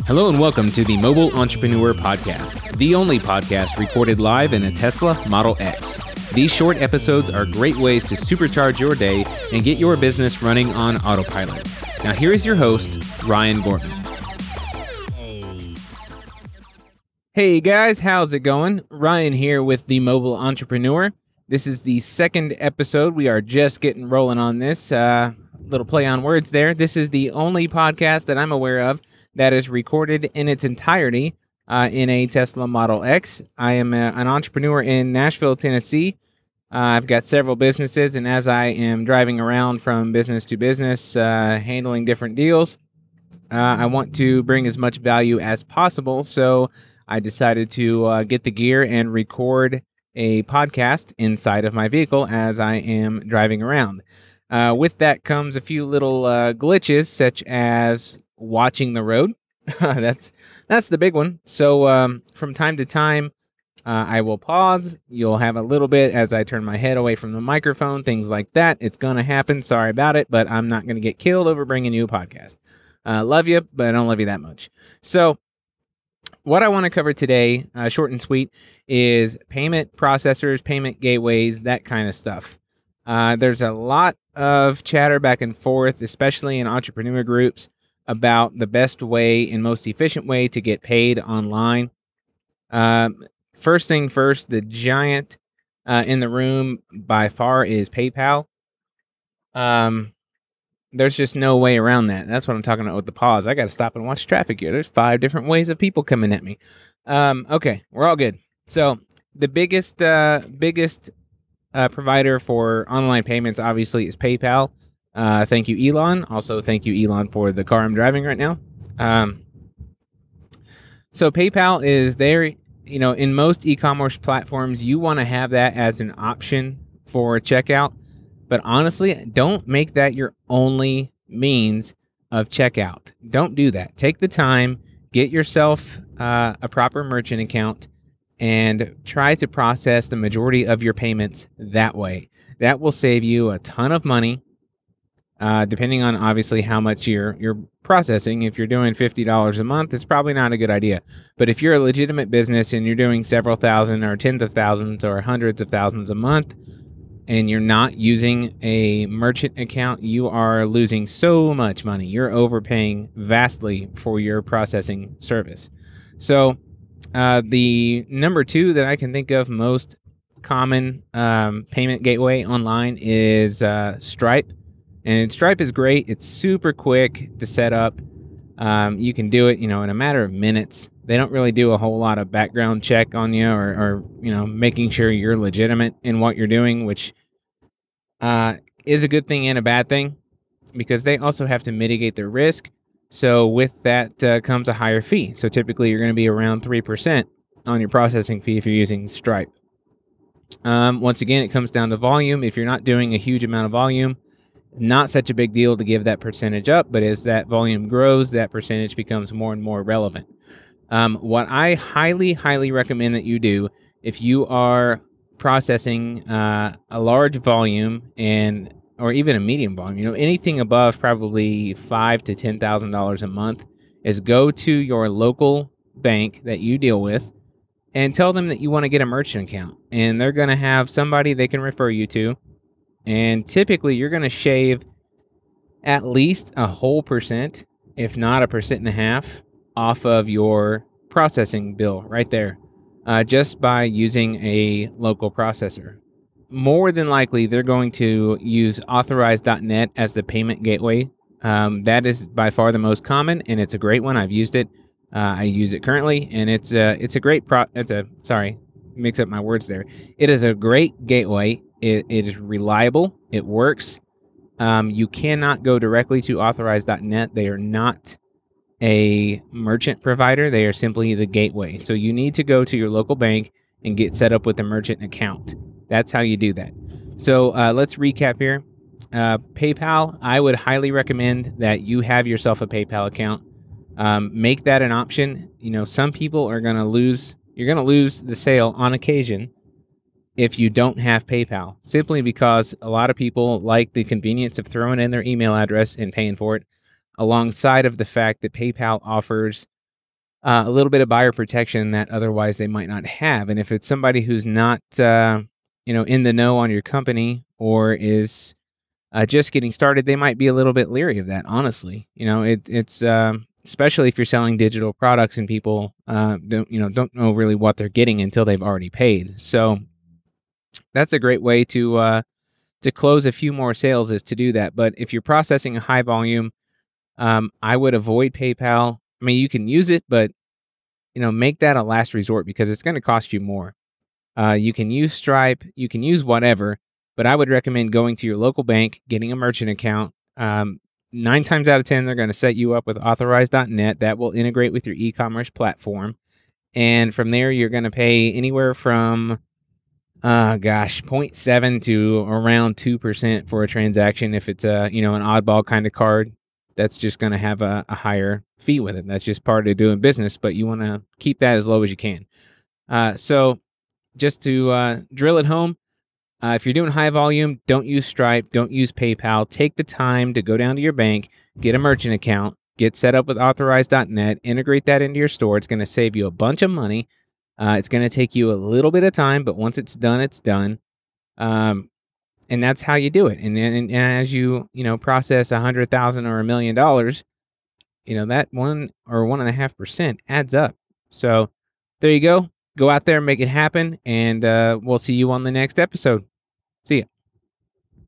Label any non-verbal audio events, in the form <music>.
Hello and welcome to the Mobile Entrepreneur Podcast, the only podcast recorded live in a Tesla Model X. These short episodes are great ways to supercharge your day and get your business running on autopilot. Now, here is your host, Ryan Gordon. Hey guys, how's it going? Ryan here with the Mobile Entrepreneur. This is the second episode. We are just getting rolling on this. Uh, little play on words there. This is the only podcast that I'm aware of that is recorded in its entirety uh, in a Tesla Model X. I am a, an entrepreneur in Nashville, Tennessee. Uh, I've got several businesses, and as I am driving around from business to business, uh, handling different deals, uh, I want to bring as much value as possible. So I decided to uh, get the gear and record a podcast inside of my vehicle as I am driving around. Uh, with that comes a few little glitches, such as watching the road. <laughs> that's that's the big one. So um, from time to time, uh, I will pause. You'll have a little bit as I turn my head away from the microphone, things like that. It's gonna happen. Sorry about it, but I'm not gonna get killed over bringing you a podcast. Uh, love you, but I don't love you that much. So what I want to cover today, uh, short and sweet, is payment processors, payment gateways, that kind of stuff. Uh, there's a lot of chatter back and forth, especially in entrepreneur groups, about the best way and most efficient way to get paid online. Um, first thing first, the giant uh, in the room by far is PayPal. Um, there's just no way around that. That's what I'm talking about with the pause. I got to stop and watch traffic here. There's five different ways of people coming at me. Um, okay, we're all good. So the biggest, uh, biggest uh, provider for online payments obviously is PayPal. Uh, thank you, Elon. Also, thank you, Elon, for the car I'm driving right now. Um, so PayPal is there. You know, in most e-commerce platforms, you want to have that as an option for checkout. But honestly, don't make that your only means of checkout. Don't do that. Take the time, get yourself uh, a proper merchant account, and try to process the majority of your payments that way. That will save you a ton of money uh, depending on obviously how much you're you're processing. If you're doing fifty dollars a month, it's probably not a good idea. But if you're a legitimate business and you're doing several thousand or tens of thousands or hundreds of thousands a month, and you're not using a merchant account, you are losing so much money. You're overpaying vastly for your processing service. So, uh, the number two that I can think of most common um, payment gateway online is uh, Stripe. And Stripe is great. It's super quick to set up. Um, you can do it, you know, in a matter of minutes. They don't really do a whole lot of background check on you or, or you know, making sure you're legitimate in what you're doing, which uh, is a good thing and a bad thing because they also have to mitigate their risk. So with that uh, comes a higher fee. So typically you're going to be around 3% on your processing fee if you're using Stripe. Um, once again, it comes down to volume. If you're not doing a huge amount of volume, not such a big deal to give that percentage up, but as that volume grows, that percentage becomes more and more relevant. Um, what I highly, highly recommend that you do if you are processing uh, a large volume and or even a medium volume, you know, anything above probably five to ten thousand dollars a month, is go to your local bank that you deal with and tell them that you want to get a merchant account, and they're going to have somebody they can refer you to and typically, you're going to shave at least a whole percent, if not a percent and a half, off of your processing bill right there, uh, just by using a local processor. More than likely, they're going to use authorize.net as the payment gateway. Um, that is by far the most common, and it's a great one. I've used it. Uh, I use it currently, and it's a it's a great pro. It's a sorry, mix up my words there. It is a great gateway it, it is reliable. It works. Um, you cannot go directly to authorize.net. They are not a merchant provider. They are simply the gateway. So you need to go to your local bank and get set up with a merchant account. That's how you do that. So uh, let's recap here. Uh, PayPal, I would highly recommend that you have yourself a PayPal account. Um, make that an option. You know, some people are going to lose, you're going to lose the sale on occasion if you don't have PayPal, simply because a lot of people like the convenience of throwing in their email address and paying for it, alongside of the fact that PayPal offers uh, a little bit of buyer protection that otherwise they might not have. And if it's somebody who's not, uh, you know, in the know on your company or is uh, just getting started, they might be a little bit leery of that. Honestly, you know, it, it's um, especially if you're selling digital products and people uh, don't, you know, don't know really what they're getting until they've already paid. So that's a great way to uh, to close a few more sales is to do that. But if you're processing a high volume, um, I would avoid PayPal. I mean, you can use it, but you know, make that a last resort because it's going to cost you more. Uh, you can use Stripe, you can use whatever, but I would recommend going to your local bank, getting a merchant account. Um, nine times out of 10, they're going to set you up with authorize.net that will integrate with your e commerce platform. And from there, you're going to pay anywhere from, uh, gosh, 0.7 to around 2% for a transaction if it's a, you know, an oddball kind of card that's just going to have a, a, higher fee with it. That's just part of doing business, but you want to keep that as low as you can. Uh, so, just to uh, drill it home, uh, if you're doing high volume, don't use Stripe, don't use PayPal. Take the time to go down to your bank, get a merchant account, get set up with authorize.net, integrate that into your store. It's going to save you a bunch of money. Uh, it's going to take you a little bit of time, but once it's done, it's done. Um, and that's how you do it. And then and, as you you know process a hundred thousand or a million dollars, you know that one or one and a half percent adds up. So there you go. Go out there and make it happen, and uh, we'll see you on the next episode. See ya.